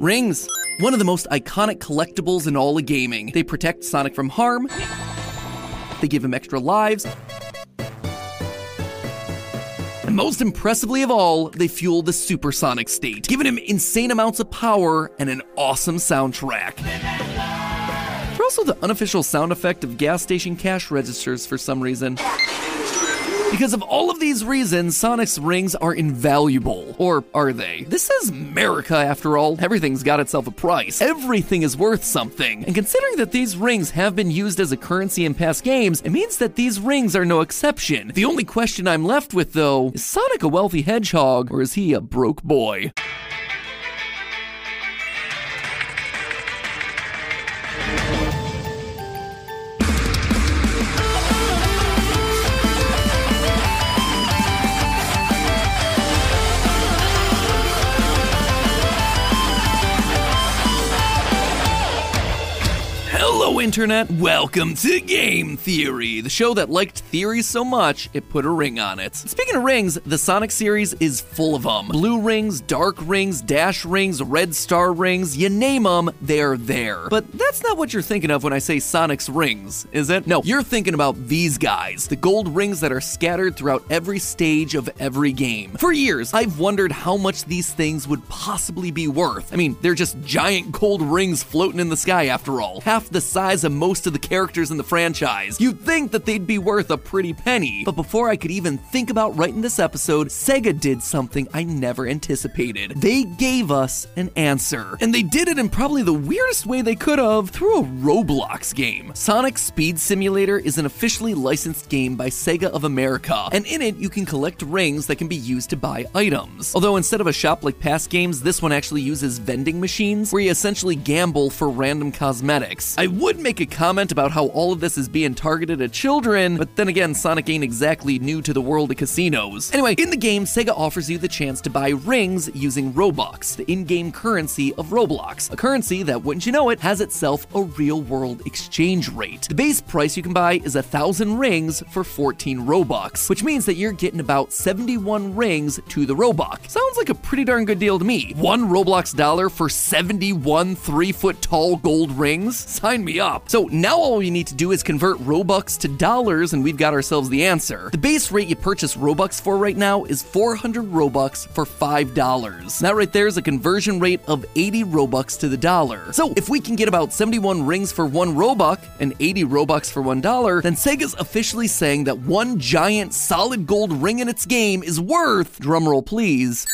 Rings. One of the most iconic collectibles in all of gaming. They protect Sonic from harm, they give him extra lives, and most impressively of all, they fuel the supersonic state, giving him insane amounts of power and an awesome soundtrack. They're also the unofficial sound effect of gas station cash registers for some reason. Because of all of these reasons, Sonic's rings are invaluable. Or are they? This is America, after all. Everything's got itself a price. Everything is worth something. And considering that these rings have been used as a currency in past games, it means that these rings are no exception. The only question I'm left with, though, is Sonic a wealthy hedgehog, or is he a broke boy? Internet. Welcome to Game Theory, the show that liked theories so much it put a ring on it. Speaking of rings, the Sonic series is full of them blue rings, dark rings, dash rings, red star rings, you name them, they're there. But that's not what you're thinking of when I say Sonic's rings, is it? No, you're thinking about these guys, the gold rings that are scattered throughout every stage of every game. For years, I've wondered how much these things would possibly be worth. I mean, they're just giant gold rings floating in the sky after all. Half the size of most of the characters in the franchise. You'd think that they'd be worth a pretty penny. But before I could even think about writing this episode, Sega did something I never anticipated. They gave us an answer. And they did it in probably the weirdest way they could have through a Roblox game. Sonic Speed Simulator is an officially licensed game by Sega of America, and in it you can collect rings that can be used to buy items. Although instead of a shop like past games, this one actually uses vending machines where you essentially gamble for random cosmetics. I would make a comment about how all of this is being targeted at children, but then again, Sonic ain't exactly new to the world of casinos. Anyway, in the game, Sega offers you the chance to buy rings using Robux, the in game currency of Roblox. A currency that, wouldn't you know it, has itself a real world exchange rate. The base price you can buy is a thousand rings for 14 Robux, which means that you're getting about 71 rings to the Robux. Sounds like a pretty darn good deal to me. One Roblox dollar for 71 three foot tall gold rings? Sign me up. So now all we need to do is convert Robux to dollars, and we've got ourselves the answer. The base rate you purchase Robux for right now is 400 Robux for $5. That right there is a conversion rate of 80 Robux to the dollar. So if we can get about 71 rings for one Robux and 80 Robux for one dollar, then Sega's officially saying that one giant solid gold ring in its game is worth, drumroll please,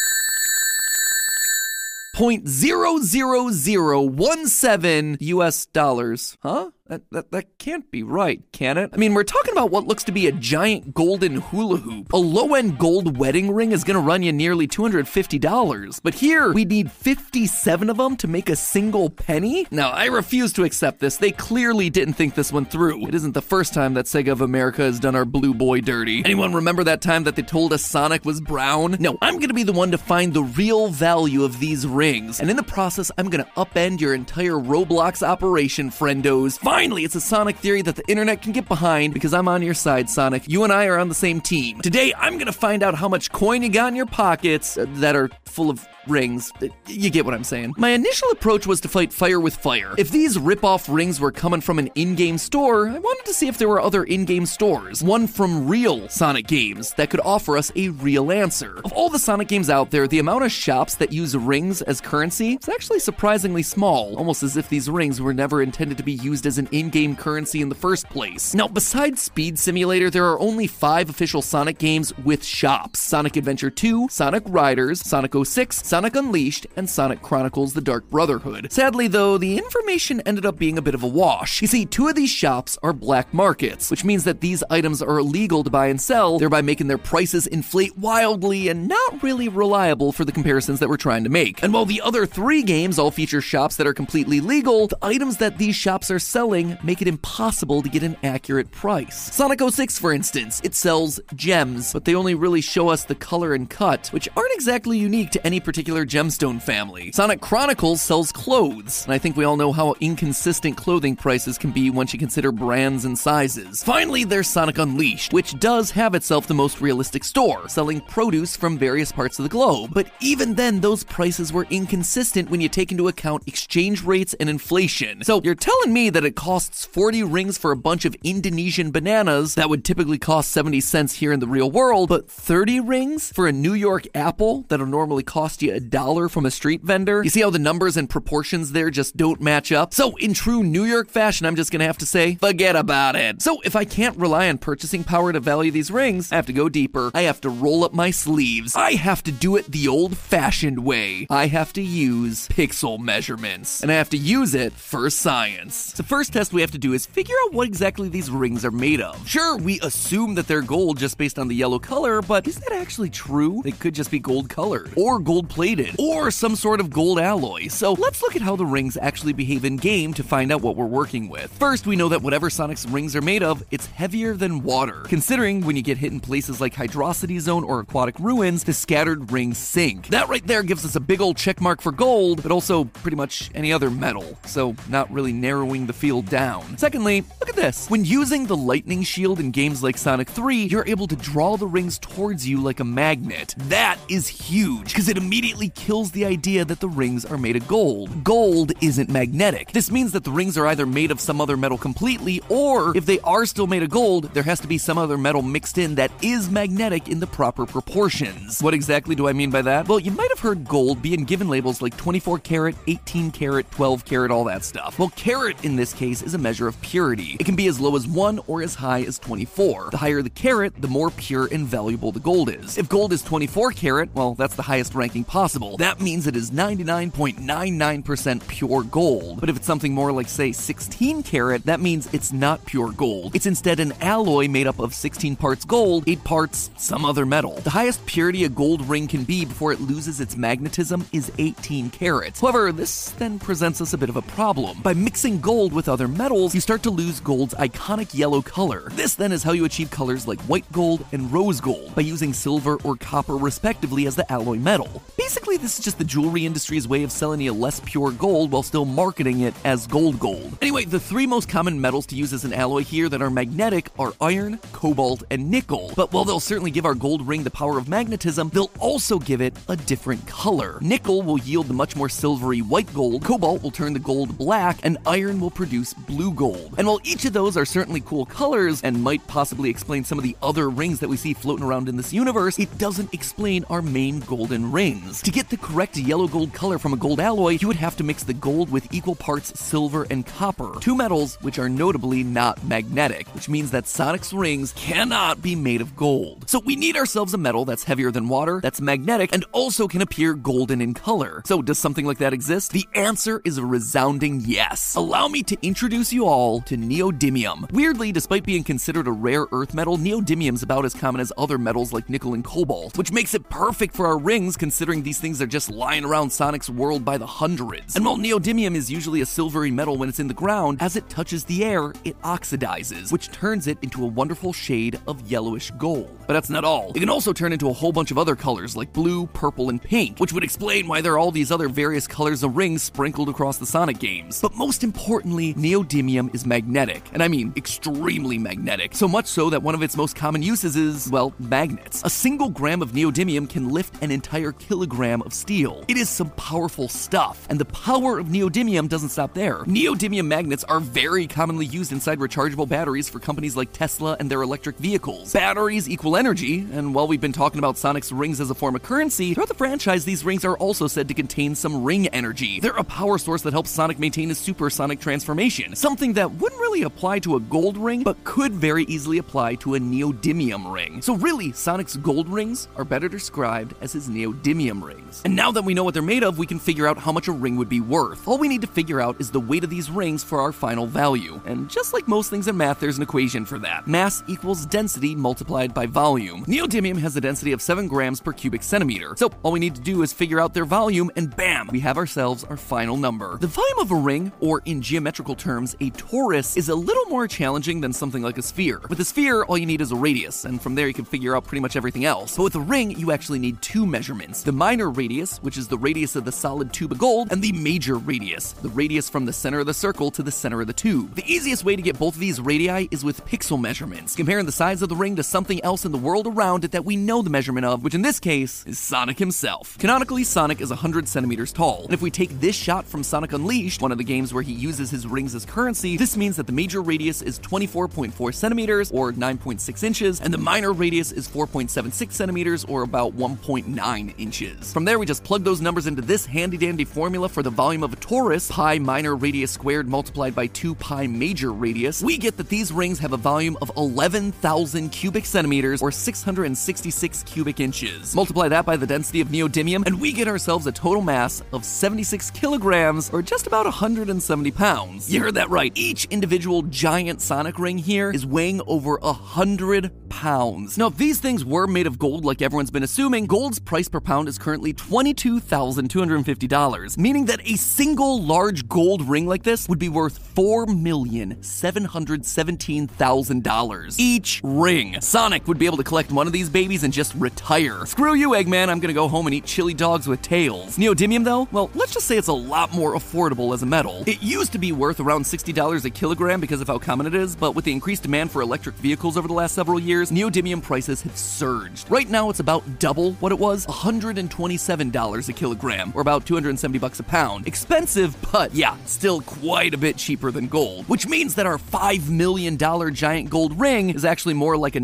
0.00017 US dollars. Huh? That, that, that can't be right, can it? I mean, we're talking about what looks to be a giant golden hula hoop. A low end gold wedding ring is gonna run you nearly $250, but here we need 57 of them to make a single penny? Now, I refuse to accept this. They clearly didn't think this one through. It isn't the first time that Sega of America has done our blue boy dirty. Anyone remember that time that they told us Sonic was brown? No, I'm gonna be the one to find the real value of these rings, and in the process, I'm gonna upend your entire Roblox operation, friendos. Finally, it's a Sonic theory that the internet can get behind because I'm on your side, Sonic. You and I are on the same team. Today, I'm gonna find out how much coin you got in your pockets that are full of rings. You get what I'm saying. My initial approach was to fight fire with fire. If these rip-off rings were coming from an in-game store, I wanted to see if there were other in-game stores, one from real Sonic games that could offer us a real answer. Of all the Sonic games out there, the amount of shops that use rings as currency is actually surprisingly small, almost as if these rings were never intended to be used as an in-game currency in the first place. Now, besides Speed Simulator, there are only 5 official Sonic games with shops. Sonic Adventure 2, Sonic Riders, Sonic 06, Sonic Unleashed, and Sonic Chronicles The Dark Brotherhood. Sadly, though, the information ended up being a bit of a wash. You see, two of these shops are black markets, which means that these items are illegal to buy and sell, thereby making their prices inflate wildly and not really reliable for the comparisons that we're trying to make. And while the other three games all feature shops that are completely legal, the items that these shops are selling make it impossible to get an accurate price. Sonic 06, for instance, it sells gems, but they only really show us the color and cut, which aren't exactly unique to any particular particular gemstone family. Sonic Chronicles sells clothes, and I think we all know how inconsistent clothing prices can be once you consider brands and sizes. Finally, there's Sonic Unleashed, which does have itself the most realistic store, selling produce from various parts of the globe. But even then, those prices were inconsistent when you take into account exchange rates and inflation. So you're telling me that it costs 40 rings for a bunch of Indonesian bananas that would typically cost 70 cents here in the real world, but 30 rings for a New York apple that'll normally cost you a dollar from a street vendor? You see how the numbers and proportions there just don't match up? So, in true New York fashion, I'm just gonna have to say, forget about it. So, if I can't rely on purchasing power to value these rings, I have to go deeper. I have to roll up my sleeves. I have to do it the old fashioned way. I have to use pixel measurements. And I have to use it for science. The first test we have to do is figure out what exactly these rings are made of. Sure, we assume that they're gold just based on the yellow color, but is that actually true? They could just be gold colored, or gold plated, or some sort of gold alloy. So let's look at how the rings actually behave in game to find out what we're working with. First, we know that whatever Sonic's rings are made of, it's heavier than water. Considering when you get hit in places like Hydrocity Zone or Aquatic Ruins, the scattered rings sink. That right there gives us a big old check mark for gold, but also pretty much any other metal, so not really narrowing the field down. Secondly, look at this. When using the lightning shield in games like Sonic 3, you're able to draw the rings towards you like a magnet. That is huge, because it immediately kills the idea that the rings are made of gold. Gold isn't magnetic. This means that the rings are either made of some other metal completely, or if they are still made of gold, there has to be some other metal mixed in that is magnetic in the proper proportions. What exactly do I mean by that? Well, you might have heard gold being given labels like 24 karat, 18 karat, 12 karat, all that stuff. Well, carat in this case is a measure of purity. It can be as low as 1 or as high as 24. The higher the carat, the more pure and valuable the gold is. If gold is 24 karat, well, that's the highest ranking possible. That means it is 99.99% pure gold. But if it's something more like, say, 16 karat, that means it's not pure gold. It's instead an alloy made up of 16 parts gold, 8 parts some other metal. The highest purity a gold ring can be before it loses its magnetism is 18 carats. However, this then presents us a bit of a problem. By mixing gold with other metals, you start to lose gold's iconic yellow color. This then is how you achieve colors like white gold and rose gold by using silver or copper respectively as the alloy metal. Basically, this is just the jewelry industry's way of selling you less pure gold while still marketing it as gold gold. Anyway, the three most common metals to use as an alloy here that are magnetic are iron, cobalt, and nickel. But while they'll certainly give our gold ring the power of magnetism, they'll also give it a different color. Nickel will yield the much more silvery white gold, cobalt will turn the gold black, and iron will produce blue gold. And while each of those are certainly cool colors and might possibly explain some of the other rings that we see floating around in this universe, it doesn't explain our main golden rings. To get the correct yellow gold color from a gold alloy, you would have to mix the gold with equal parts silver and copper, two metals which are notably not magnetic, which means that Sonic's rings cannot be made of gold. So we need ourselves a metal that's heavier than water, that's magnetic, and also can appear golden in color. So does something like that exist? The answer is a resounding yes. Allow me to introduce you all to neodymium. Weirdly, despite being considered a rare earth metal, neodymium's about as common as other metals like nickel and cobalt, which makes it perfect for our rings considering these things are just lying around Sonic's world by the hundreds. And while neodymium is usually a silvery metal when it's in the ground, as it touches the air, it oxidizes, which turns it into a wonderful shade of yellowish gold. But that's not all. It can also turn into a whole bunch of other colors like blue, purple, and pink, which would explain why there are all these other various colors of rings sprinkled across the Sonic games. But most importantly, neodymium is magnetic, and I mean extremely magnetic, so much so that one of its most common uses is, well, magnets. A single gram of neodymium can lift an entire kilogram of steel. It is some powerful stuff, and the power of neodymium doesn't stop there. Neodymium magnets are very commonly used inside rechargeable batteries for companies like Tesla and their electric vehicles. Batteries equal energy, and while we've been talking about Sonic's rings as a form of currency, throughout the franchise, these rings are also said to contain some ring energy. They're a power source that helps Sonic maintain his supersonic transformation, something that wouldn't really apply to a gold ring, but could very easily apply to a neodymium ring. So really, Sonic's gold rings are better described as his neodymium rings. And now that we know what they're made of, we can figure out how much a ring would be worth. All we need to figure out is the weight of these rings for our final value. And just like most things in math, there's an equation for that. Mass equals density multiplied by volume. Neodymium has a density of 7 grams per cubic centimeter. So all we need to do is figure out their volume, and bam, we have ourselves our final number. The volume of a ring, or in geometrical terms, a torus, is a little more challenging than something like a sphere. With a sphere, all you need is a radius, and from there you can figure out pretty much everything else. But with a ring, you actually need two measurements the minor radius, which is the radius of the solid tube of gold, and the major radius, the radius from the center of the circle to the center of the tube. The easiest way to get both of these radii is with pixel measurements, comparing the size of the ring to something else in the world around it that we know the measurement of, which in this case is Sonic himself. Canonically, Sonic is 100 centimeters tall, and if we take this shot from Sonic Unleashed, one of the games where he uses his rings as currency, this means that the major radius is 24.4 centimeters or 9.6 inches, and the minor radius is 4.76 centimeters or about 1.9 inches. From there, we just plug those numbers into this handy dandy formula for the volume of a torus, pi minor radius squared multiplied by 2 pi major radius. We get that these rings have a volume of 11,000 cubic centimeters or 666 cubic inches. Multiply that by the density of neodymium, and we get ourselves a total mass of 76 kilograms or just about 170 pounds. You heard that right. Each individual giant sonic ring here is weighing over a hundred pounds. Now, if these things were made of gold, like everyone's been assuming, gold's price per pound is currently $22,250, meaning that a single large gold ring like this would be worth $4,717,000 each ring. Sonic would be able to collect one of these babies and just retire. Screw you, Eggman, I'm gonna go home and eat chili dogs with tails. Neodymium, though, well, let's just say it's a lot more affordable as a metal. It used to be worth around $60 a kilogram because of how common it is, but with the increased demand for electric vehicles over the last several years, neodymium prices have surged. Right now, it's about double what it was $127 a kilogram, or about 270 bucks a pound. Expensive, but yeah, still quite a bit cheaper than gold, which means that our $5 million giant gold ring is actually more like a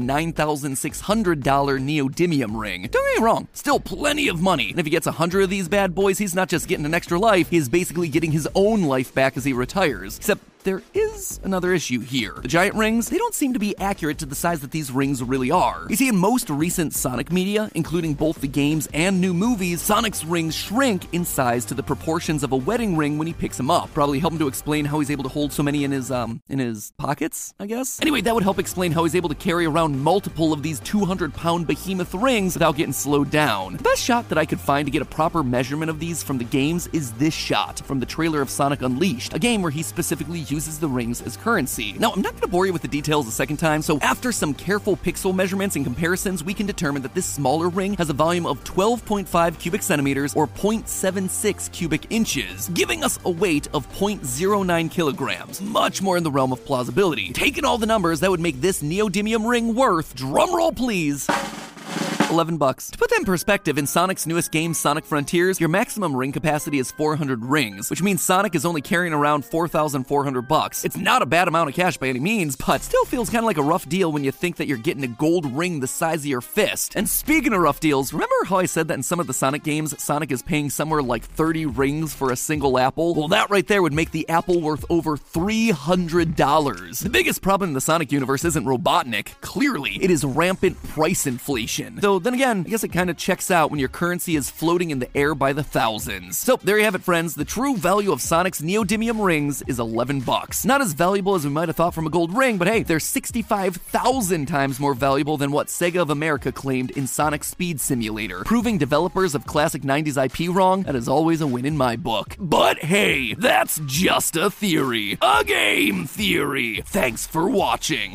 $9,600 neodymium ring. Don't get me wrong, still plenty of money. And if he gets 100 of these bad boys, he's not just getting an extra life, he's basically getting his own life back as he retires. Except there is another issue here. The giant rings, they don't seem to be accurate to the size that these rings really are. You see, in most recent Sonic media, including both the games and new movies, Sonic's rings shrink in size to the proportions of a wedding ring when he picks them up. Probably help him to explain how he's able to hold so many in his, um, in his pockets, I guess? Anyway, that would help explain how he's able to carry around multiple of these 200 pound behemoth rings without getting slowed down. The best shot that I could find to get a proper measurement of these from the games is this shot from the trailer of Sonic Unleashed, a game where he specifically uses the rings as currency. Now, I'm not going to bore you with the details a second time, so after some careful pixel measurements and comparisons, we can determine that this smaller ring has a volume of 12.5 cubic centimeters or 0.76 cubic inches, giving us a weight of 0.09 kilograms, much more in the realm of plausibility. Taking all the numbers, that would make this neodymium ring worth, drumroll please, 11 bucks. To put that in perspective, in Sonic's newest game, Sonic Frontiers, your maximum ring capacity is 400 rings, which means Sonic is only carrying around 4,400 bucks. It's not a bad amount of cash by any means, but still feels kind of like a rough deal when you think that you're getting a gold ring the size of your fist. And speaking of rough deals, remember how I said that in some of the Sonic games, Sonic is paying somewhere like 30 rings for a single apple? Well, that right there would make the apple worth over $300. The biggest problem in the Sonic universe isn't Robotnik. Clearly, it is rampant price inflation. Though then again, I guess it kind of checks out when your currency is floating in the air by the thousands. So there you have it, friends. The true value of Sonic's neodymium rings is 11 bucks. Not as valuable as we might have thought from a gold ring, but hey, they're 65,000 times more valuable than what Sega of America claimed in Sonic Speed Simulator. Proving developers of classic 90s IP wrong, that is always a win in my book. But hey, that's just a theory. A game theory. Thanks for watching.